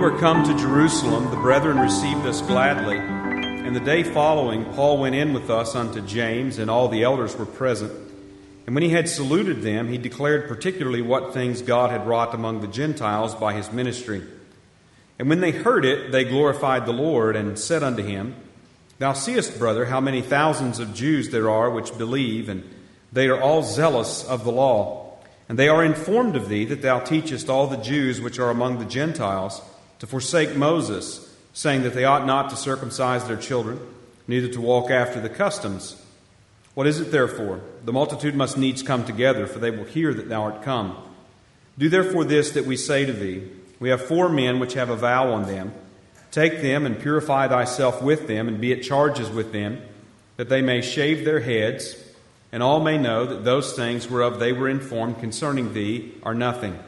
Were come to Jerusalem, the brethren received us gladly. And the day following, Paul went in with us unto James, and all the elders were present. And when he had saluted them, he declared particularly what things God had wrought among the Gentiles by his ministry. And when they heard it, they glorified the Lord, and said unto him, Thou seest, brother, how many thousands of Jews there are which believe, and they are all zealous of the law. And they are informed of thee that thou teachest all the Jews which are among the Gentiles to forsake Moses, saying that they ought not to circumcise their children, neither to walk after the customs. What is it therefore? The multitude must needs come together, for they will hear that thou art come. Do therefore this that we say to thee We have four men which have a vow on them. Take them and purify thyself with them, and be at charges with them, that they may shave their heads and all may know that those things whereof they were informed concerning thee are nothing,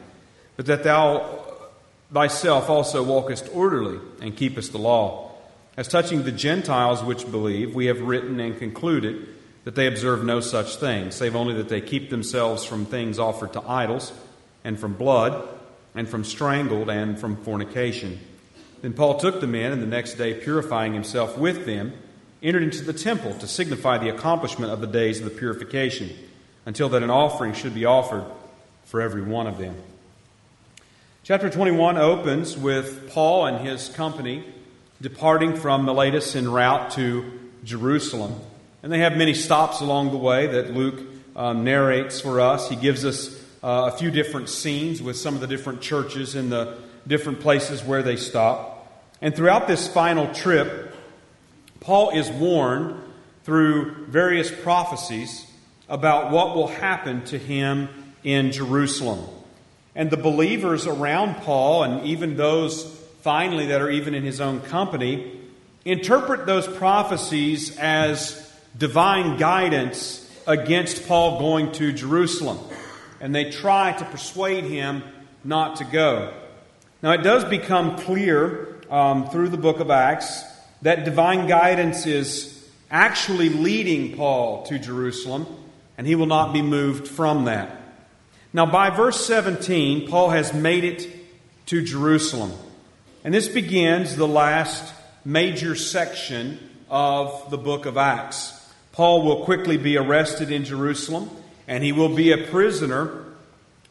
but that thou thyself also walkest orderly and keepest the law. As touching the Gentiles which believe, we have written and concluded that they observe no such thing, save only that they keep themselves from things offered to idols, and from blood, and from strangled, and from fornication. Then Paul took the men, and the next day, purifying himself with them, entered into the temple to signify the accomplishment of the days of the purification, until that an offering should be offered for every one of them. Chapter 21 opens with Paul and his company departing from Miletus en route to Jerusalem. And they have many stops along the way that Luke um, narrates for us. He gives us uh, a few different scenes with some of the different churches in the different places where they stop. And throughout this final trip, Paul is warned through various prophecies about what will happen to him in Jerusalem. And the believers around Paul, and even those finally that are even in his own company, interpret those prophecies as divine guidance against Paul going to Jerusalem. And they try to persuade him not to go. Now, it does become clear um, through the book of Acts that divine guidance is actually leading Paul to Jerusalem, and he will not be moved from that. Now, by verse 17, Paul has made it to Jerusalem. And this begins the last major section of the book of Acts. Paul will quickly be arrested in Jerusalem, and he will be a prisoner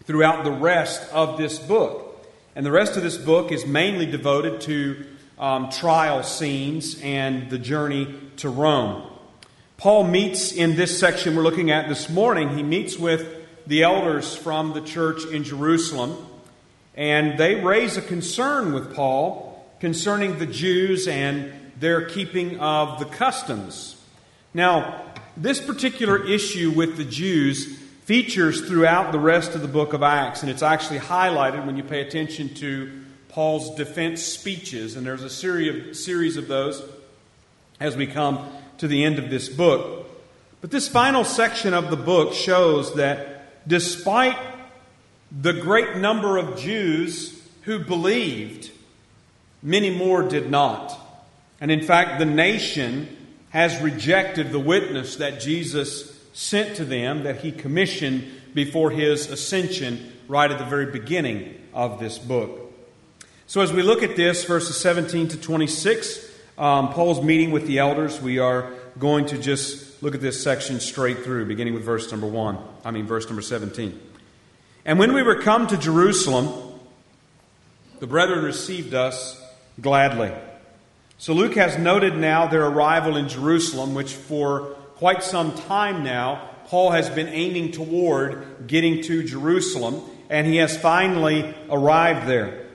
throughout the rest of this book. And the rest of this book is mainly devoted to um, trial scenes and the journey to Rome. Paul meets in this section we're looking at this morning, he meets with the elders from the church in Jerusalem, and they raise a concern with Paul concerning the Jews and their keeping of the customs. Now, this particular issue with the Jews features throughout the rest of the book of Acts, and it's actually highlighted when you pay attention to Paul's defense speeches, and there's a series of those as we come to the end of this book. But this final section of the book shows that despite the great number of Jews who believed, many more did not. And in fact, the nation has rejected the witness that Jesus sent to them, that he commissioned before his ascension right at the very beginning of this book. So, as we look at this, verses 17 to 26, um, Paul's meeting with the elders, we are going to just look at this section straight through, beginning with verse number 1. I mean, verse number 17. And when we were come to Jerusalem, the brethren received us gladly. So, Luke has noted now their arrival in Jerusalem, which for quite some time now, Paul has been aiming toward getting to Jerusalem, and he has finally arrived there.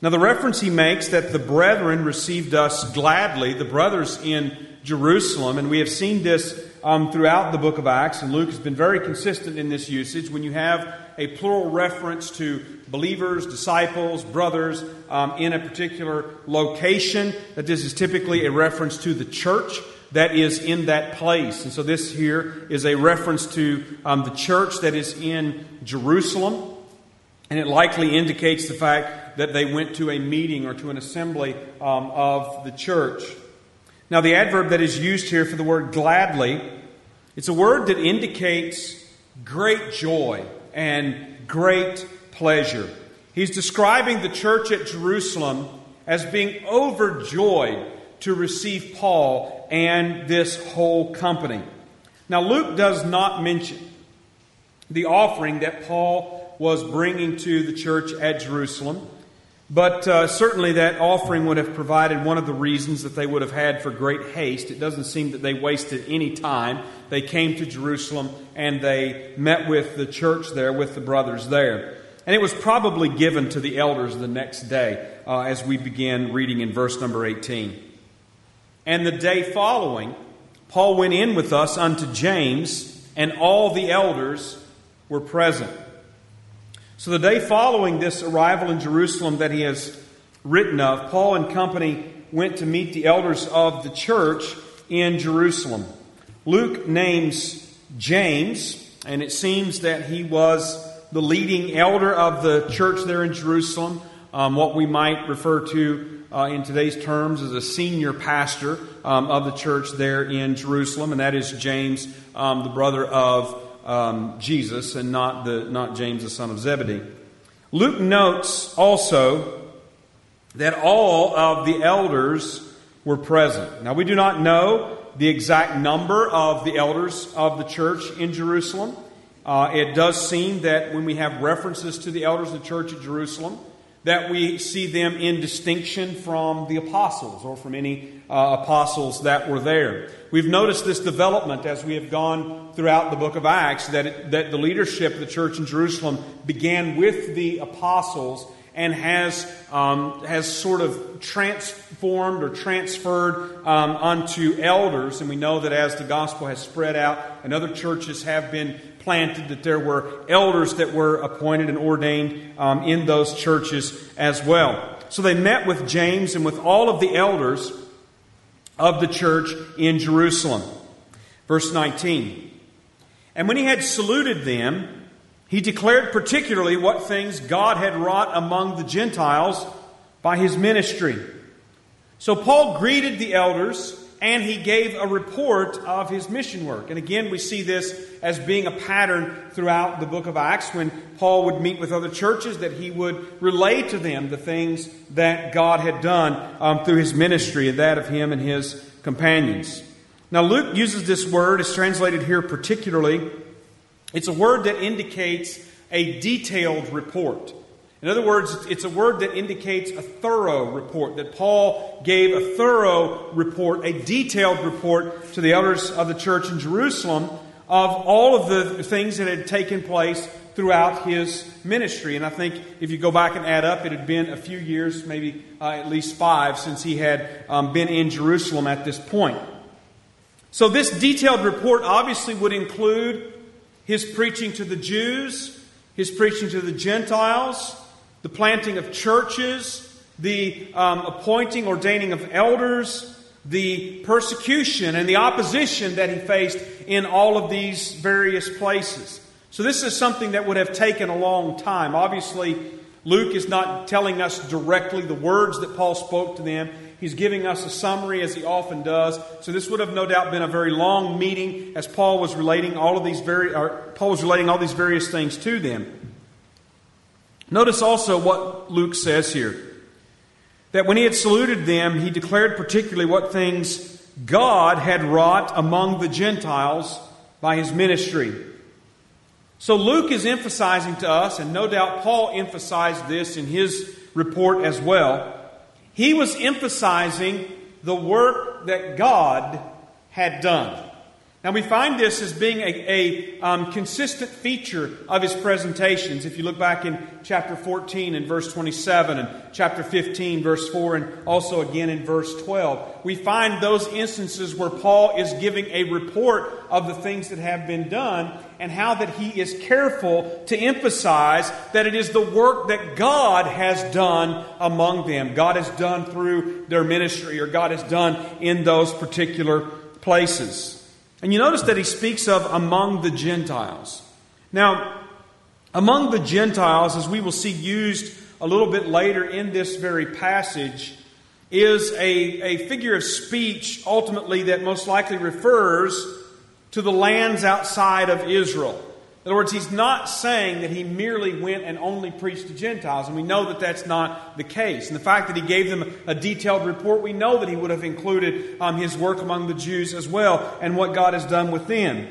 Now, the reference he makes that the brethren received us gladly, the brothers in Jerusalem, and we have seen this um, throughout the book of Acts, and Luke has been very consistent in this usage. When you have a plural reference to believers, disciples, brothers um, in a particular location, that this is typically a reference to the church that is in that place. And so this here is a reference to um, the church that is in Jerusalem. And it likely indicates the fact that they went to a meeting or to an assembly um, of the church. Now, the adverb that is used here for the word gladly, it's a word that indicates great joy and great pleasure. He's describing the church at Jerusalem as being overjoyed to receive Paul and this whole company. Now, Luke does not mention the offering that Paul was bringing to the church at Jerusalem. But uh, certainly that offering would have provided one of the reasons that they would have had for great haste. It doesn't seem that they wasted any time. They came to Jerusalem and they met with the church there, with the brothers there. And it was probably given to the elders the next day uh, as we begin reading in verse number 18. And the day following, Paul went in with us unto James, and all the elders were present. So the day following this arrival in Jerusalem that he has written of, Paul and company went to meet the elders of the church in Jerusalem. Luke names James, and it seems that he was the leading elder of the church there in Jerusalem, um, what we might refer to uh, in today's terms as a senior pastor um, of the church there in Jerusalem, and that is James, um, the brother of um, Jesus and not, the, not James, the son of Zebedee. Luke notes also that all of the elders were present. Now, we do not know the exact number of the elders of the church in Jerusalem. Uh, it does seem that when we have references to the elders of the church at Jerusalem, that we see them in distinction from the apostles or from any uh, apostles that were there. We've noticed this development as we have gone throughout the book of Acts that, it, that the leadership of the church in Jerusalem began with the apostles and has, um, has sort of transformed or transferred um, unto elders. And we know that as the gospel has spread out and other churches have been planted, that there were elders that were appointed and ordained um, in those churches as well. So they met with James and with all of the elders of the church in Jerusalem. Verse 19. And when he had saluted them, he declared particularly what things God had wrought among the Gentiles by his ministry. So Paul greeted the elders and he gave a report of his mission work. And again, we see this as being a pattern throughout the book of Acts when Paul would meet with other churches, that he would relay to them the things that God had done um, through his ministry and that of him and his companions. Now, Luke uses this word, it's translated here particularly. It's a word that indicates a detailed report. In other words, it's a word that indicates a thorough report, that Paul gave a thorough report, a detailed report to the elders of the church in Jerusalem of all of the things that had taken place throughout his ministry. And I think if you go back and add up, it had been a few years, maybe uh, at least five, since he had um, been in Jerusalem at this point. So, this detailed report obviously would include his preaching to the Jews, his preaching to the Gentiles, the planting of churches, the um, appointing, ordaining of elders, the persecution and the opposition that he faced in all of these various places. So, this is something that would have taken a long time. Obviously, Luke is not telling us directly the words that Paul spoke to them. He's giving us a summary as he often does. So this would have no doubt been a very long meeting as Paul was relating all of these very Paul was relating all these various things to them. Notice also what Luke says here that when he had saluted them, he declared particularly what things God had wrought among the Gentiles by his ministry. So Luke is emphasizing to us, and no doubt Paul emphasized this in his report as well. He was emphasizing the work that God had done. Now, we find this as being a, a um, consistent feature of his presentations. If you look back in chapter 14 and verse 27, and chapter 15, verse 4, and also again in verse 12, we find those instances where Paul is giving a report of the things that have been done and how that he is careful to emphasize that it is the work that God has done among them. God has done through their ministry, or God has done in those particular places. And you notice that he speaks of among the Gentiles. Now, among the Gentiles, as we will see used a little bit later in this very passage, is a, a figure of speech ultimately that most likely refers to the lands outside of Israel. In other words, he's not saying that he merely went and only preached to Gentiles, and we know that that's not the case. And the fact that he gave them a detailed report, we know that he would have included um, his work among the Jews as well and what God has done with them.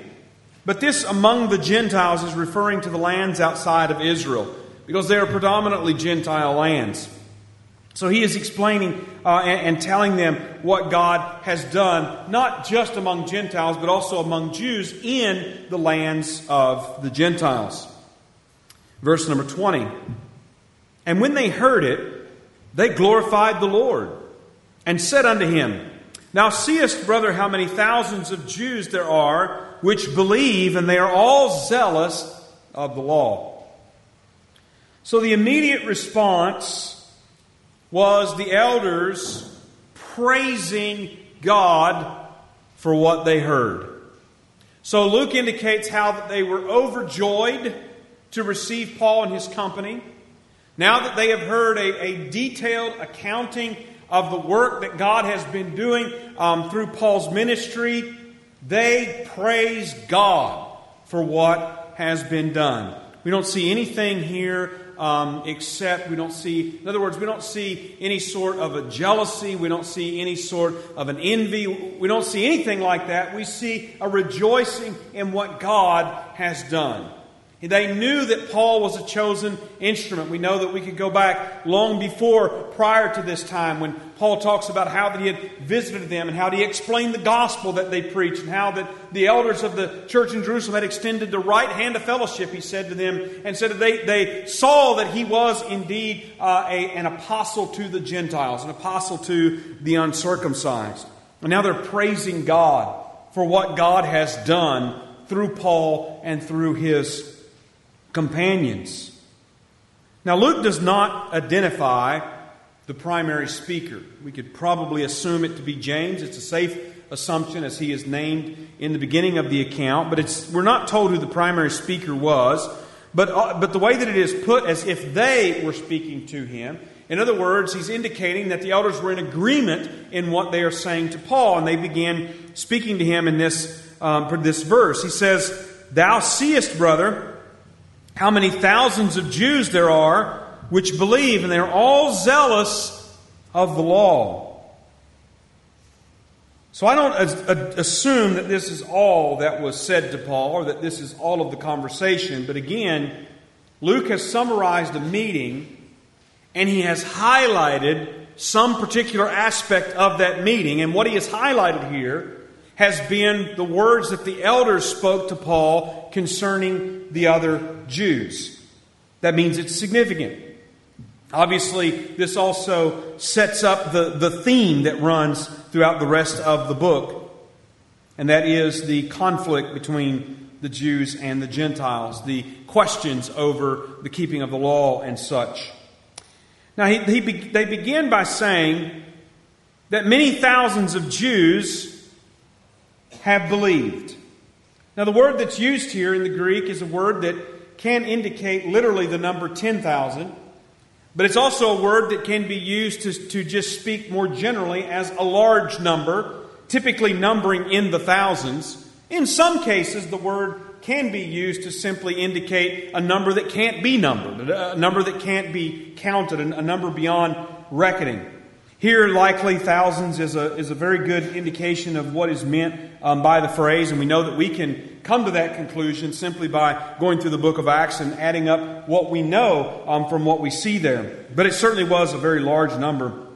But this among the Gentiles is referring to the lands outside of Israel, because they are predominantly Gentile lands. So he is explaining uh, and, and, telling them what God has done, not just among Gentiles, but also among Jews in the lands of the Gentiles. Verse number 20. And when they heard it, they glorified the Lord and said unto him, Now seest, brother, how many thousands of Jews there are which believe, and they are all zealous of the law. So the immediate response was the elders praising God for what they heard. So Luke indicates how that they were overjoyed to receive Paul and his company. Now that they have heard a, a detailed accounting of the work that God has been doing um, through Paul's ministry, they praise God for what has been done. We don't see anything here um, except we don't see, in other words, we don't see any sort of a jealousy. We don't see any sort of an envy. We don't see anything like that. We see a rejoicing in what God has done. They knew that Paul was a chosen instrument. We know that we could go back long before, prior to this time, when Paul talks about how that he had visited them and how he explained the gospel that they preached and how that the elders of the church in Jerusalem had extended the right hand of fellowship, he said to them, and said that they, they saw that he was indeed uh, a, an apostle to the Gentiles, an apostle to the uncircumcised. And now they're praising God for what God has done through Paul and through his companions. Now, Luke does not identify the primary speaker. We could probably assume it to be James. It's a safe assumption as he is named in the beginning of the account, but it's, we're not told who the primary speaker was. But, uh, but the way that it is put as if they were speaking to him, in other words, he's indicating that the elders were in agreement in what they are saying to Paul, and they began speaking to him in this, um, this verse. He says, Thou seest, brother, how many thousands of Jews there are which believe, and they're all zealous of the law. So I don't assume that this is all that was said to Paul or that this is all of the conversation, but again, Luke has summarized a meeting and he has highlighted some particular aspect of that meeting. And what he has highlighted here has been the words that the elders spoke to Paul concerning the other Jews. That means it's significant. Obviously, this also sets up the, the theme that runs throughout the rest of the book, and that is the conflict between the Jews and the Gentiles, the questions over the keeping of the law and such. Now, he, he, they begin by saying that many thousands of Jews have believed. Now, the word that's used here in the Greek is a word that can indicate literally the number 10,000, but it's also a word that can be used to, to just speak more generally as a large number, typically numbering in the thousands. In some cases, the word can be used to simply indicate a number that can't be numbered, a number that can't be counted, a number beyond reckoning. Here, likely thousands is a, is a very good indication of what is meant um, by the phrase, and we know that we can come to that conclusion simply by going through the book of Acts and adding up what we know um, from what we see there. But it certainly was a very large number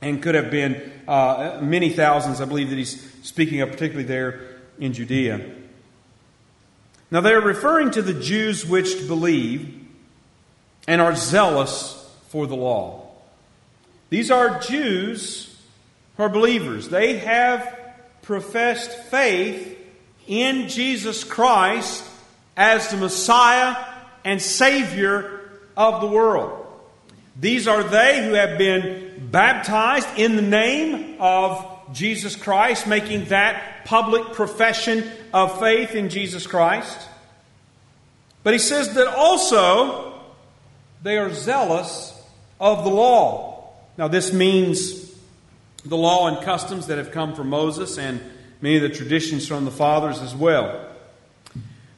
and could have been uh, many thousands, I believe that he's speaking of, particularly there in Judea. Now, they're referring to the Jews which believe and are zealous for the law. These are Jews who are believers. They have professed faith in Jesus Christ as the Messiah and Savior of the world. These are they who have been baptized in the name of Jesus Christ, making that public profession of faith in Jesus Christ. But he says that also they are zealous of the law. Now, this means the law and customs that have come from Moses and many of the traditions from the fathers as well.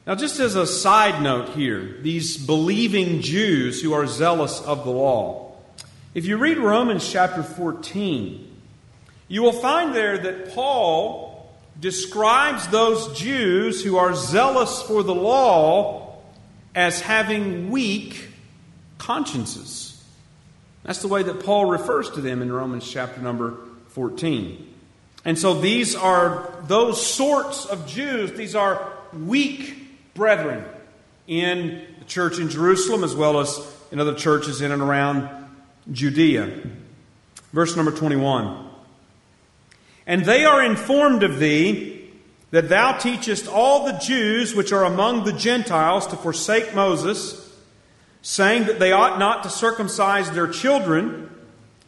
Now, just as a side note here, these believing Jews who are zealous of the law, if you read Romans chapter 14, you will find there that Paul describes those Jews who are zealous for the law as having weak consciences. That's the way that Paul refers to them in Romans chapter number 14. And so these are those sorts of Jews, these are weak brethren in the church in Jerusalem as well as in other churches in and around Judea. Verse number 21. And they are informed of thee that thou teachest all the Jews which are among the Gentiles to forsake Moses, saying that they ought not to circumcise their children,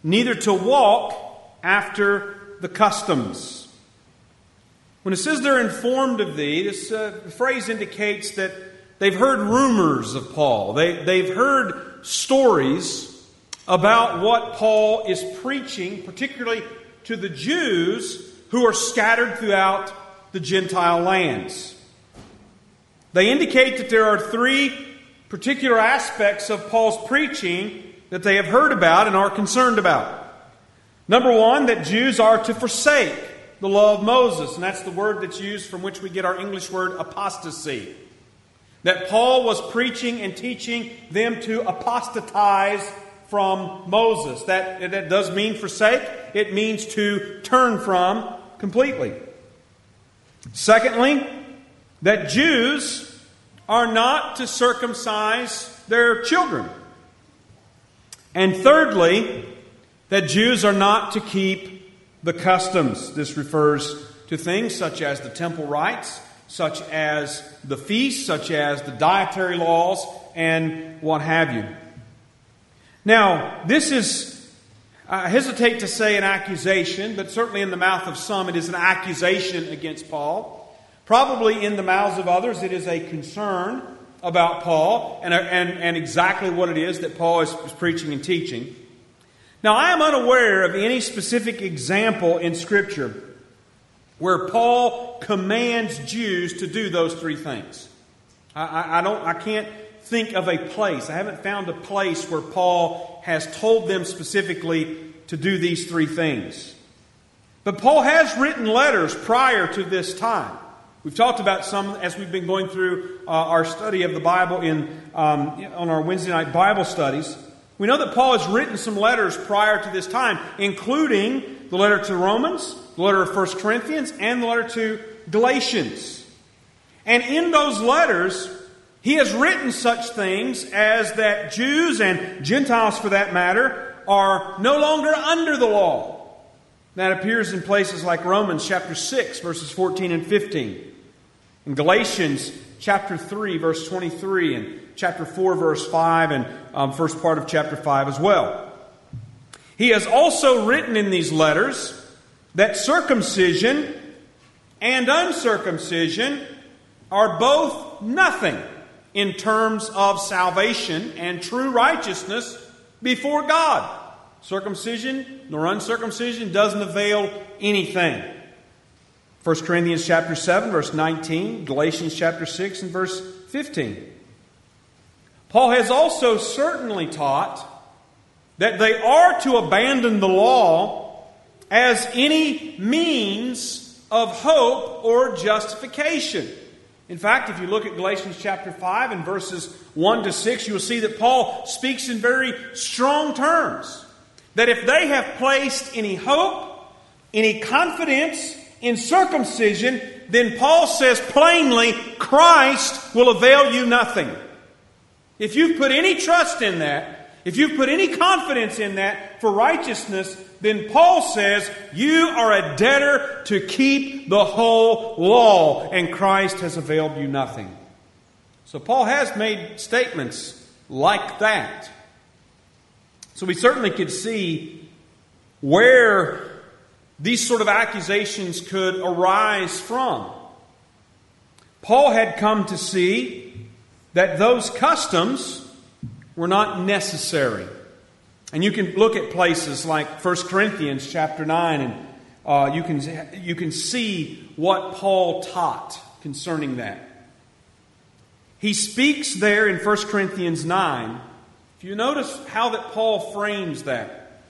neither to walk after the customs. When it says they're informed of thee, this uh, phrase indicates that they've heard rumors of Paul. They, they've heard stories about what Paul is preaching, particularly to the Jews who are scattered throughout the Gentile lands. They indicate that there are three particular aspects of Paul's preaching that they have heard about and are concerned about. Number one, that Jews are to forsake the law of Moses, and that's the word that's used from which we get our English word apostasy. That Paul was preaching and teaching them to apostatize from Moses. That, that does mean forsake, it means to turn from completely. Secondly, that Jews are not to circumcise their children. And thirdly, that Jews are not to keep the customs. This refers to things such as the temple rites, such as the feasts, such as the dietary laws, and what have you. Now, this is, I hesitate to say an accusation, but certainly in the mouth of some it is an accusation against Paul. Probably in the mouths of others it is a concern about Paul and, and, and exactly what it is that Paul is, is preaching and teaching. Now, I am unaware of any specific example in Scripture where Paul commands Jews to do those three things. I, I, I, don't, I can't think of a place. I haven't found a place where Paul has told them specifically to do these three things. But Paul has written letters prior to this time. We've talked about some as we've been going through uh, our study of the Bible in, um, on our Wednesday night Bible studies. We know that Paul has written some letters prior to this time, including the letter to Romans, the letter of 1 Corinthians, and the letter to Galatians. And in those letters, he has written such things as that Jews and Gentiles, for that matter, are no longer under the law. That appears in places like Romans chapter 6, verses 14 and 15. In Galatians chapter 3, verse 23, and chapter 4, verse 5, and um, first part of chapter 5 as well. He has also written in these letters that circumcision and uncircumcision are both nothing in terms of salvation and true righteousness before God. Circumcision nor uncircumcision doesn't avail anything. 1 Corinthians chapter 7 verse 19, Galatians chapter 6 and verse 15. Paul has also certainly taught that they are to abandon the law as any means of hope or justification. In fact, if you look at Galatians chapter 5 and verses 1 to 6, you will see that Paul speaks in very strong terms. That if they have placed any hope, any confidence in circumcision, then Paul says plainly, Christ will avail you nothing. If you've put any trust in that, if you've put any confidence in that for righteousness, then Paul says you are a debtor to keep the whole law, and Christ has availed you nothing. So Paul has made statements like that. So we certainly could see where these sort of accusations could arise from. Paul had come to see that those customs were not necessary. And you can look at places like 1 Corinthians chapter 9, and uh, you, can, you can see what Paul taught concerning that. he speaks there in 1 Corinthians 9. If you notice how that Paul frames that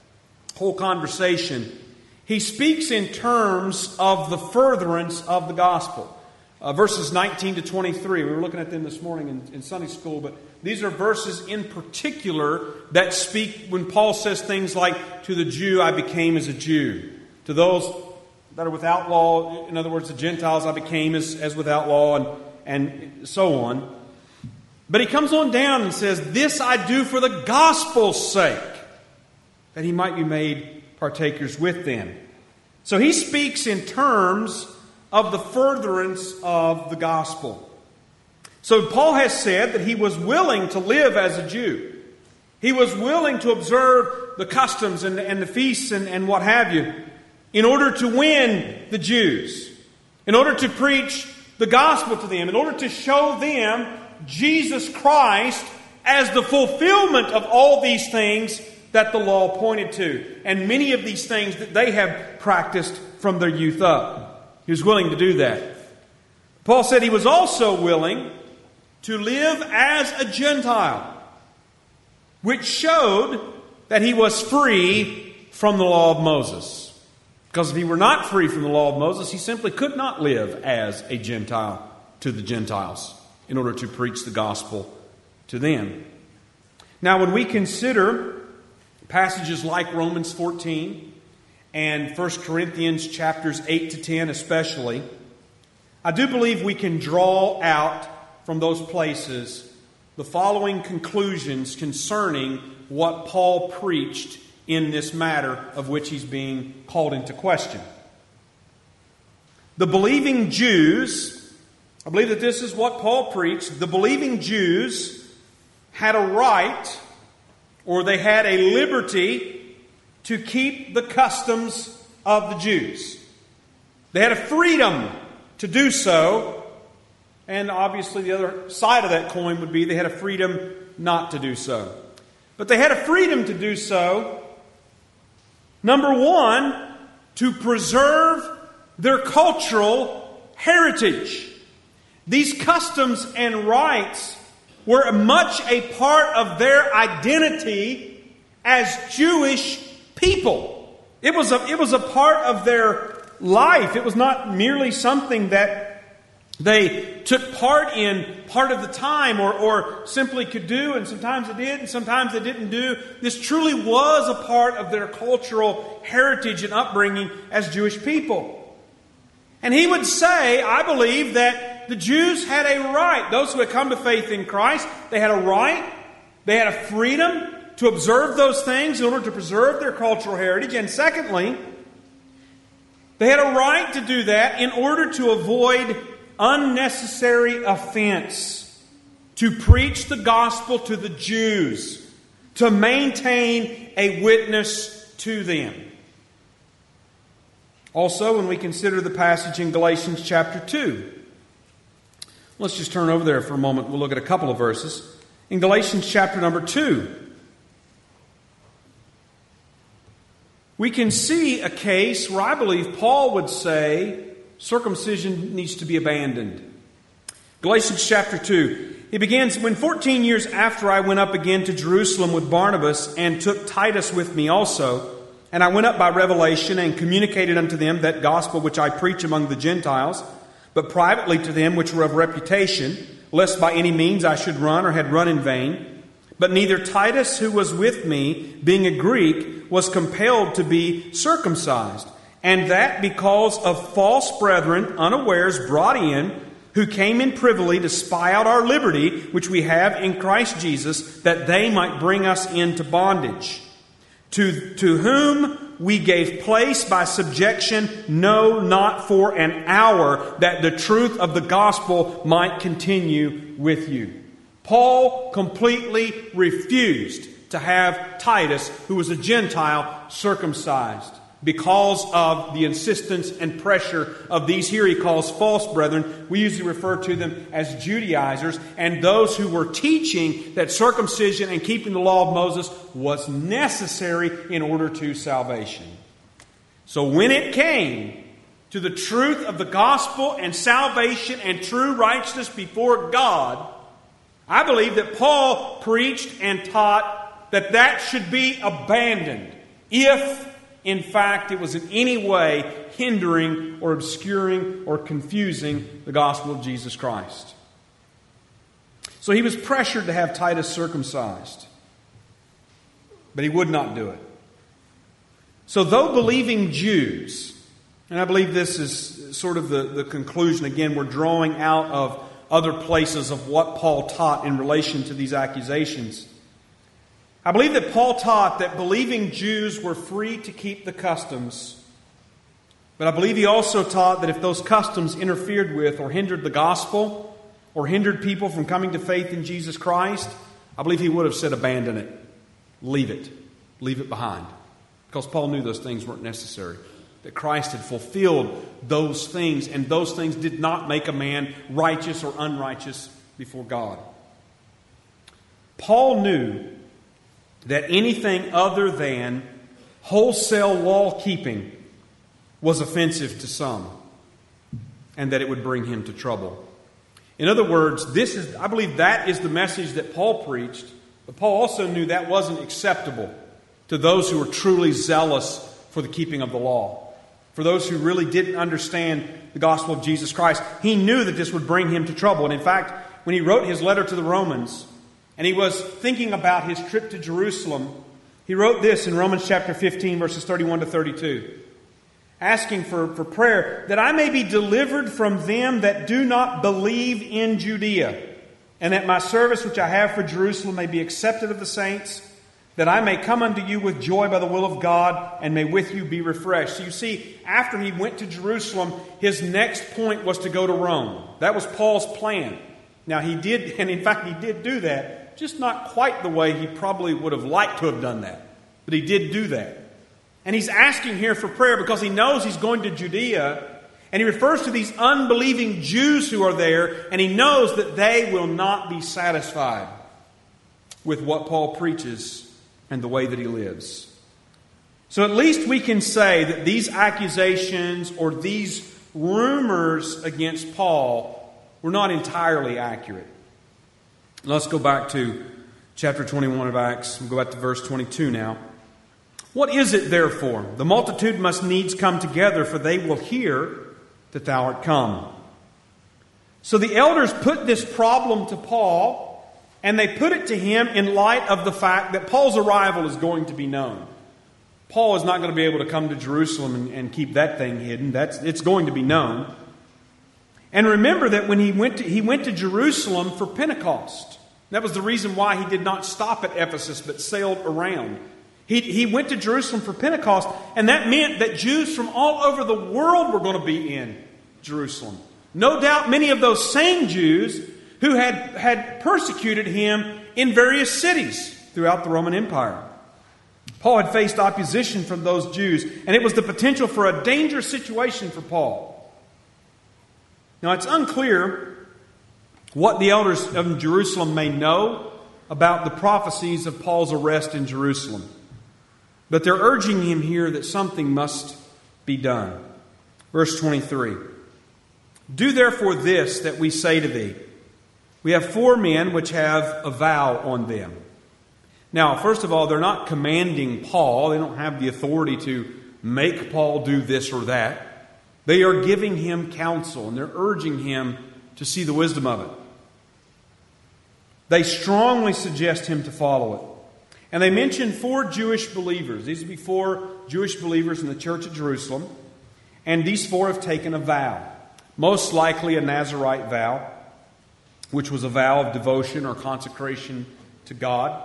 whole conversation, he speaks in terms of the furtherance of the gospel. Uh, verses 19 to 23. We were looking at them this morning in, in Sunday school, but these are verses in particular that speak when Paul says things like, To the Jew I became as a Jew. To those that are without law, in other words, the Gentiles I became as, as without law, and, and so on. But he comes on down and says, This I do for the gospel's sake, that he might be made partakers with them. So he speaks in terms of the furtherance of the gospel. So Paul has said that he was willing to live as a Jew. He was willing to observe the customs and, and the feasts and, and what have you in order to win the Jews, in order to preach the gospel to them, in order to show them Jesus Christ as the fulfillment of all these things that the law pointed to, and many of these things that they have practiced from their youth up. He was willing to do that. Paul said he was also willing to live as a Gentile, which showed that he was free from the law of Moses. Because if he were not free from the law of Moses, he simply could not live as a Gentile to the Gentiles in order to preach the gospel to them. Now, when we consider passages like Romans 14 and 1 Corinthians chapters 8 to 10, especially, I do believe we can draw out from those places the following conclusions concerning what Paul preached in this matter of which he's being called into question. The believing Jews, I believe that this is what Paul preached, the believing Jews had a right or they had a liberty to keep the customs of the Jews. They had a freedom to do so and obviously, the other side of that coin would be they had a freedom not to do so. But they had a freedom to do so, number one, to preserve their cultural heritage. These customs and rites were much a part of their identity as Jewish people. It was a, it was a part of their life. It was not merely something that they took part in part of the time or, or simply could do, and sometimes they did, and sometimes they didn't do. This truly was a part of their cultural heritage and upbringing as Jewish people. And he would say, I believe, that the Jews had a right, those who had come to faith in Christ, they had a right, they had a freedom to observe those things in order to preserve their cultural heritage. And secondly, they had a right to do that in order to avoid unnecessary offense to preach the gospel to the Jews, to maintain a witness to them. Also, when we consider the passage in Galatians chapter 2, let's just turn over there for a moment. We'll look at a couple of verses. In Galatians chapter number 2, we can see a case where I believe Paul would say circumcision needs to be abandoned. Galatians chapter 2. He begins When 14 years after I went up again to Jerusalem with Barnabas and took Titus with me also, and I went up by revelation and communicated unto them that gospel which I preach among the Gentiles, but privately to them which were of reputation, lest by any means I should run or had run in vain. But neither Titus, who was with me, being a Greek, was compelled to be circumcised and that because of false brethren, unawares, brought in, who came in privily to spy out our liberty, which we have in Christ Jesus, that they might bring us into bondage. To, to whom we gave place by subjection, no, not for an hour, that the truth of the gospel might continue with you. Paul completely refused to have Titus, who was a Gentile, circumcised because of the insistence and pressure of these here he calls false brethren. We usually refer to them as Judaizers and those who were teaching that circumcision and keeping the law of Moses was necessary in order to salvation. So when it came to the truth of the gospel and salvation and true righteousness before God, I believe that Paul preached and taught that that should be abandoned if, in fact, it was in any way hindering or obscuring or confusing the gospel of Jesus Christ. So he was pressured to have Titus circumcised, but he would not do it. So, though believing Jews, and I believe this is sort of the, the conclusion, again, we're drawing out of other places of what Paul taught in relation to these accusations. I believe that Paul taught that believing Jews were free to keep the customs, but I believe he also taught that if those customs interfered with or hindered the gospel or hindered people from coming to faith in Jesus Christ, I believe he would have said, abandon it, leave it, leave it behind. Because Paul knew those things weren't necessary. That Christ had fulfilled those things, and those things did not make a man righteous or unrighteous before God. Paul knew that anything other than wholesale law keeping was offensive to some, and that it would bring him to trouble. In other words, this is, I believe that is the message that Paul preached, but Paul also knew that wasn't acceptable to those who were truly zealous for the keeping of the law. For those who really didn't understand the gospel of Jesus Christ, he knew that this would bring him to trouble. And in fact, when he wrote his letter to the Romans, and he was thinking about his trip to Jerusalem, he wrote this in Romans chapter 15, verses 31 to 32, asking for, for prayer that I may be delivered from them that do not believe in Judea, and that my service which I have for Jerusalem may be accepted of the saints that I may come unto you with joy by the will of God, and may with you be refreshed. So you see, after he went to Jerusalem, his next point was to go to Rome. That was Paul's plan. Now he did, and in fact he did do that, just not quite the way he probably would have liked to have done that. But he did do that. And he's asking here for prayer because he knows he's going to Judea, and he refers to these unbelieving Jews who are there, and he knows that they will not be satisfied with what Paul preaches and the way that he lives. So at least we can say that these accusations or these rumors against Paul were not entirely accurate. Let's go back to chapter 21 of Acts. We'll go back to verse 22 now. What is it, therefore? The multitude must needs come together, for they will hear that thou art come. So the elders put this problem to Paul and they put it to him in light of the fact that Paul's arrival is going to be known. Paul is not going to be able to come to Jerusalem and, and keep that thing hidden. That's, it's going to be known. And remember that when he went, to, he went to Jerusalem for Pentecost. That was the reason why he did not stop at Ephesus but sailed around. He, he went to Jerusalem for Pentecost, and that meant that Jews from all over the world were going to be in Jerusalem. No doubt many of those same Jews who had, had persecuted him in various cities throughout the Roman Empire. Paul had faced opposition from those Jews, and it was the potential for a dangerous situation for Paul. Now, it's unclear what the elders of Jerusalem may know about the prophecies of Paul's arrest in Jerusalem, but they're urging him here that something must be done. Verse 23 Do therefore this that we say to thee we have four men which have a vow on them. Now, first of all, they're not commanding Paul, they don't have the authority to make Paul do this or that. They are giving him counsel and they're urging him to see the wisdom of it. They strongly suggest him to follow it. And they mention four Jewish believers. These would be four Jewish believers in the church at Jerusalem. And these four have taken a vow, most likely a Nazarite vow which was a vow of devotion or consecration to God.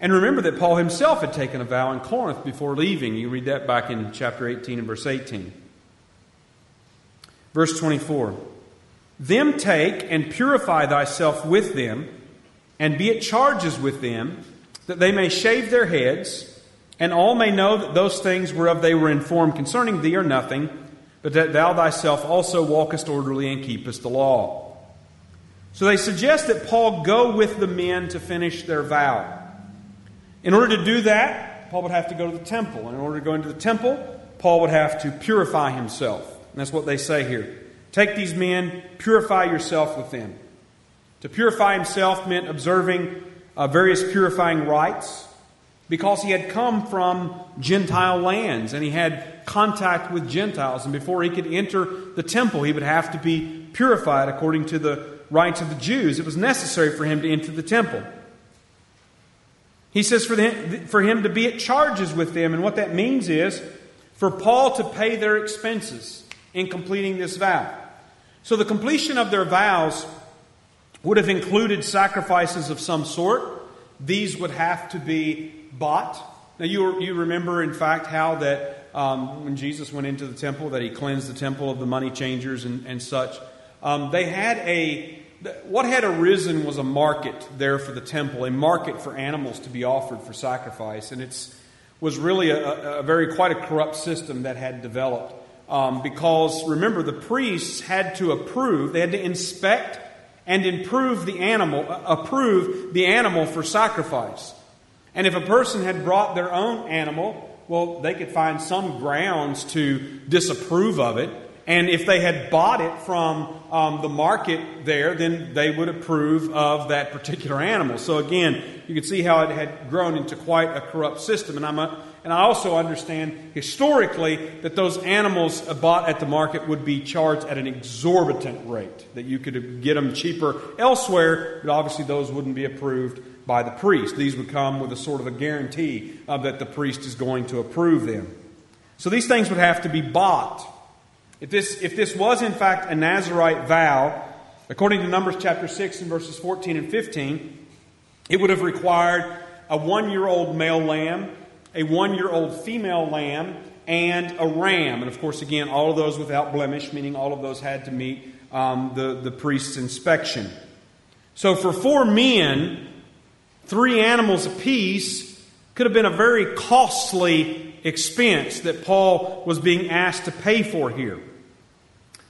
And remember that Paul himself had taken a vow in Corinth before leaving. You read that back in chapter 18 and verse 18. Verse 24 Them take and purify thyself with them, and be at charges with them, that they may shave their heads, and all may know that those things whereof they were informed concerning thee are nothing, but that thou thyself also walkest orderly and keepest the law. So they suggest that Paul go with the men to finish their vow. In order to do that, Paul would have to go to the temple. In order to go into the temple, Paul would have to purify himself. And that's what they say here. Take these men, purify yourself with them. To purify himself meant observing uh, various purifying rites because he had come from Gentile lands and he had contact with Gentiles. And before he could enter the temple, he would have to be purified according to the rites of the Jews. It was necessary for him to enter the temple. He says for, for him to be at charges with them. And what that means is for Paul to pay their expenses in completing this vow. So the completion of their vows would have included sacrifices of some sort. These would have to be bought. Now, you, you remember, in fact, how that um, when Jesus went into the temple, that he cleansed the temple of the money changers and, and such. Um, they had a what had arisen was a market there for the temple, a market for animals to be offered for sacrifice, and it was really a, a, very quite a corrupt system that had developed. Um, because remember, the priests had to approve; they had to inspect and improve the animal, uh, approve the animal for sacrifice. And if a person had brought their own animal, well, they could find some grounds to disapprove of it. And if they had bought it from um, the market there, then they would approve of that particular animal. So again, you can see how it had grown into quite a corrupt system. And I'm a, and I also understand historically that those animals bought at the market would be charged at an exorbitant rate, that you could get them cheaper elsewhere, but obviously those wouldn't be approved by the priest. These would come with a sort of a guarantee uh, that the priest is going to approve them. So these things would have to be bought. If this, if this was in fact a Nazarite vow, according to Numbers chapter 6 and verses 14 and 15, it would have required a one year old male lamb, a one year old female lamb, and a ram. And of course, again, all of those without blemish, meaning all of those had to meet um, the, the priest's inspection. So for four men, three animals apiece could have been a very costly expense that Paul was being asked to pay for here.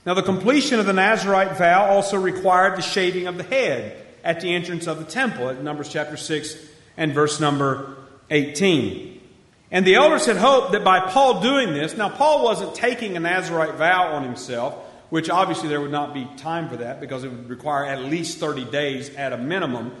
Now, the completion of the Nazarite vow also required the shaving of the head at the entrance of the temple, at Numbers chapter 6 and verse number 18. And the elders had hoped that by Paul doing this, now Paul wasn't taking a Nazarite vow on himself, which obviously there would not be time for that because it would require at least 30 days at a minimum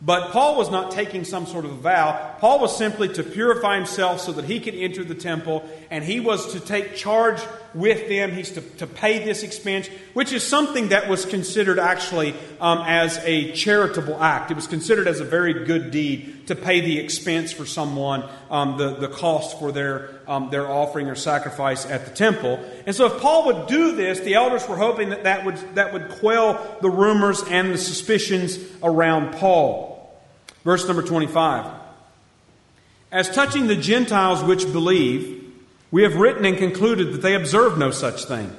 but Paul was not taking some sort of a vow. Paul was simply to purify himself so that he could enter the temple, and he was to take charge with them. He's to, to pay this expense, which is something that was considered actually um, as a charitable act. It was considered as a very good deed to pay the expense for someone, um, the, the cost for their, um, their offering or sacrifice at the temple. And so, if Paul would do this, the elders were hoping that that would, that would quell the rumors and the suspicions around Paul. Verse number 25. As touching the Gentiles which believe, we have written and concluded that they observe no such thing,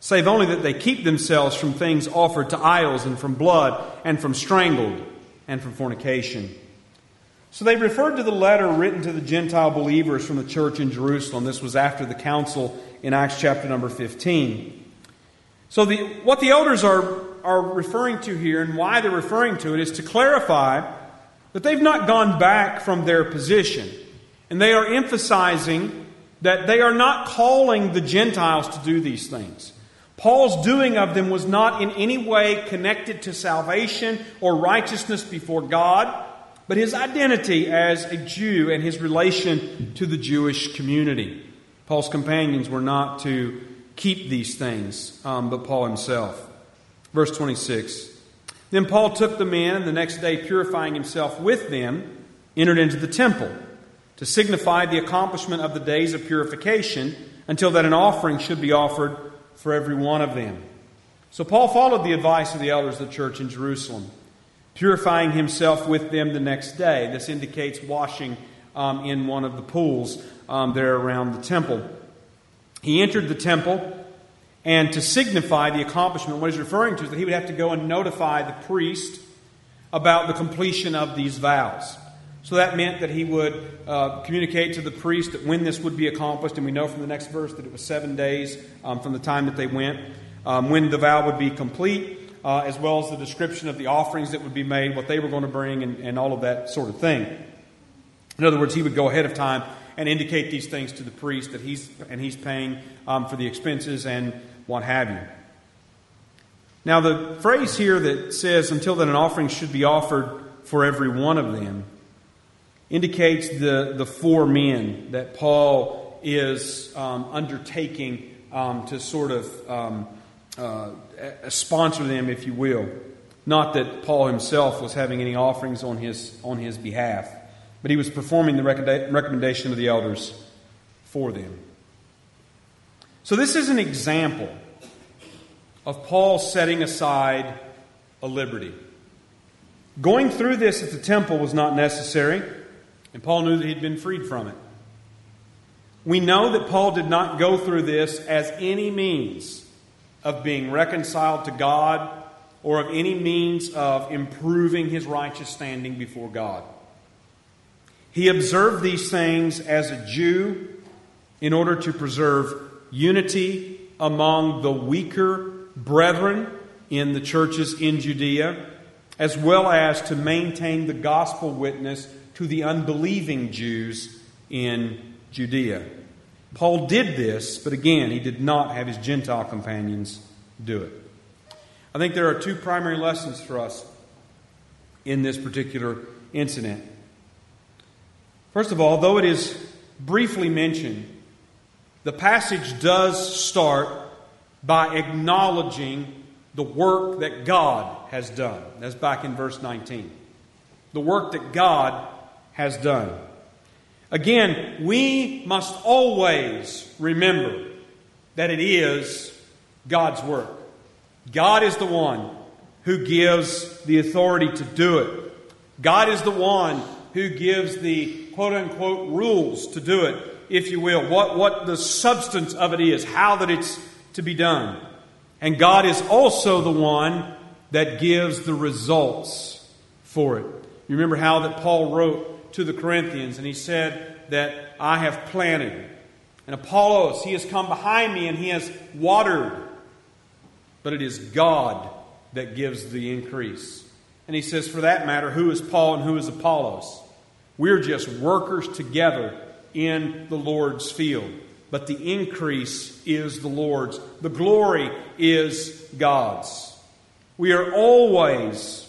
save only that they keep themselves from things offered to idols, and from blood, and from strangled, and from fornication. So they referred to the letter written to the Gentile believers from the church in Jerusalem. This was after the council in Acts chapter number 15. So the, what the elders are, are referring to here and why they're referring to it is to clarify that they've not gone back from their position. And they are emphasizing that they are not calling the Gentiles to do these things. Paul's doing of them was not in any way connected to salvation or righteousness before God, but his identity as a Jew and his relation to the Jewish community. Paul's companions were not to keep these things, um, but Paul himself. Verse 26. Then Paul took the men, and the next day, purifying himself with them, entered into the temple to signify the accomplishment of the days of purification until that an offering should be offered for every one of them. So Paul followed the advice of the elders of the church in Jerusalem, purifying himself with them the next day. This indicates washing um, in one of the pools um, there around the temple. He entered the temple and to signify the accomplishment, what he's referring to is that he would have to go and notify the priest about the completion of these vows. So that meant that he would uh, communicate to the priest that when this would be accomplished, and we know from the next verse that it was seven days um, from the time that they went, um, when the vow would be complete, uh, as well as the description of the offerings that would be made, what they were going to bring, and, and all of that sort of thing. In other words, he would go ahead of time and indicate these things to the priest that he's and he's paying um, for the expenses and what have you. Now, the phrase here that says, until then an offering should be offered for every one of them, indicates the, the four men that Paul is um, undertaking um, to sort of um, uh, sponsor them, if you will. Not that Paul himself was having any offerings on his, on his behalf, but he was performing the recommendation of the elders for them. So, this is an example of Paul setting aside a liberty. Going through this at the temple was not necessary, and Paul knew that he'd been freed from it. We know that Paul did not go through this as any means of being reconciled to God or of any means of improving his righteous standing before God. He observed these things as a Jew in order to preserve unity among the weaker brethren in the churches in Judea, as well as to maintain the gospel witness to the unbelieving Jews in Judea. Paul did this, but again, he did not have his Gentile companions do it. I think there are two primary lessons for us in this particular incident. First of all, though it is briefly mentioned, the passage does start by acknowledging the work that God has done. That's back in verse 19. The work that God has done. Again, we must always remember that it is God's work. God is the one who gives the authority to do it. God is the one who gives the quote unquote rules to do it, if you will, what, what the substance of it is, how that it's to be done. And God is also the one that gives the results for it. You remember how that Paul wrote to the Corinthians, and he said that I have planted, and Apollos, he has come behind me and he has watered, but it is God that gives the increase. And he says, for that matter, who is Paul and who is Apollos? We're just workers together in the Lord's field. But the increase is the Lord's. The glory is God's. We are always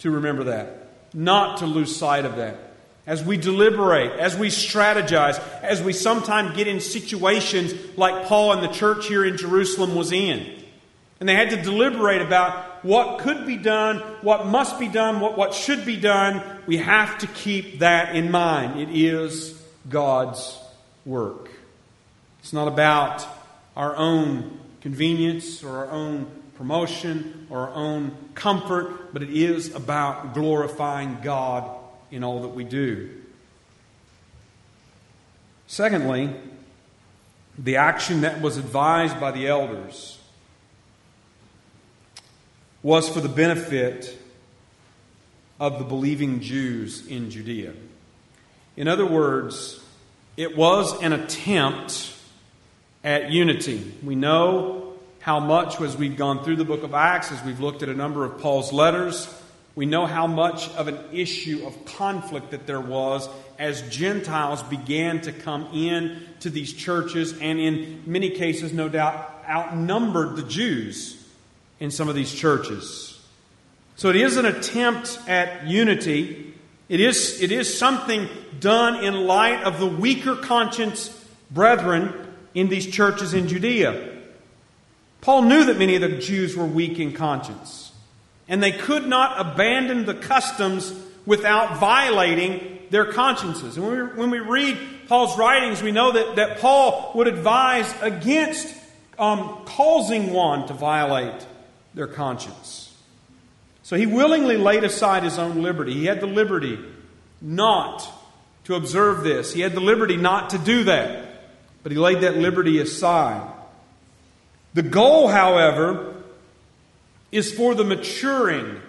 to remember that, not to lose sight of that. As we deliberate, as we strategize, as we sometimes get in situations like Paul and the church here in Jerusalem was in. And they had to deliberate about what could be done, what must be done, what, what should be done. We have to keep that in mind. It is God's work. It's not about our own convenience or our own promotion or our own comfort, but it is about glorifying God in all that we do. Secondly, the action that was advised by the elders was for the benefit of the believing Jews in Judea. In other words, it was an attempt at unity. We know how much, as we've gone through the book of Acts, as we've looked at a number of Paul's letters, we know how much of an issue of conflict that there was as Gentiles began to come in to these churches and, in many cases, no doubt, outnumbered the Jews in some of these churches. So it is an attempt at unity. It is, it is something done in light of the weaker conscience brethren in these churches in Judea. Paul knew that many of the Jews were weak in conscience, and they could not abandon the customs without violating their consciences. And when we, when we read Paul's writings, we know that, that Paul would advise against um, causing one to violate their conscience. So he willingly laid aside his own liberty. He had the liberty not to observe this, he had the liberty not to do that but he laid that liberty aside. The goal, however, is for the maturing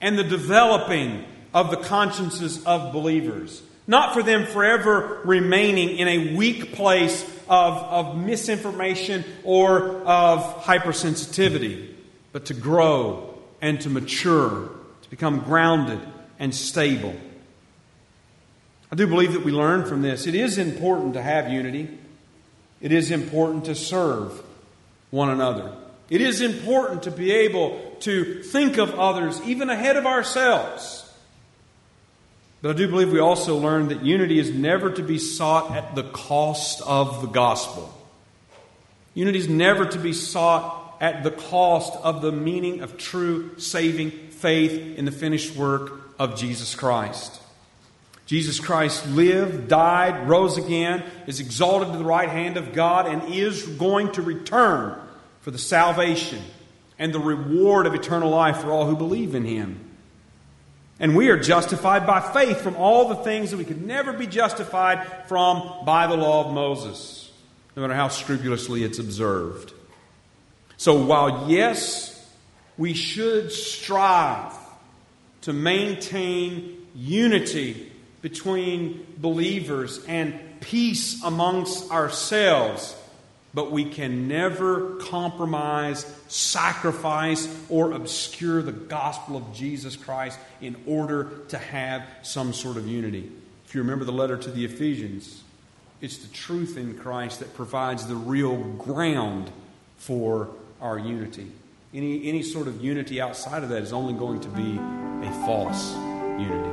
and the developing of the consciences of believers. Not for them forever remaining in a weak place of, of misinformation or of hypersensitivity, but to grow and to mature, to become grounded and stable. I do believe that we learn from this. It is important to have unity. It is important to serve one another. It is important to be able to think of others even ahead of ourselves. But I do believe we also learn that unity is never to be sought at the cost of the gospel. Unity is never to be sought at the cost of the meaning of true saving faith in the finished work of Jesus Christ. Jesus Christ lived, died, rose again, is exalted to the right hand of God, and is going to return for the salvation and the reward of eternal life for all who believe in him. And we are justified by faith from all the things that we could never be justified from by the law of Moses, no matter how scrupulously it's observed. So while, yes, we should strive to maintain unity between believers and peace amongst ourselves, but we can never compromise, sacrifice, or obscure the gospel of Jesus Christ in order to have some sort of unity. If you remember the letter to the Ephesians, it's the truth in Christ that provides the real ground for our unity. Any, any sort of unity outside of that is only going to be a false unity.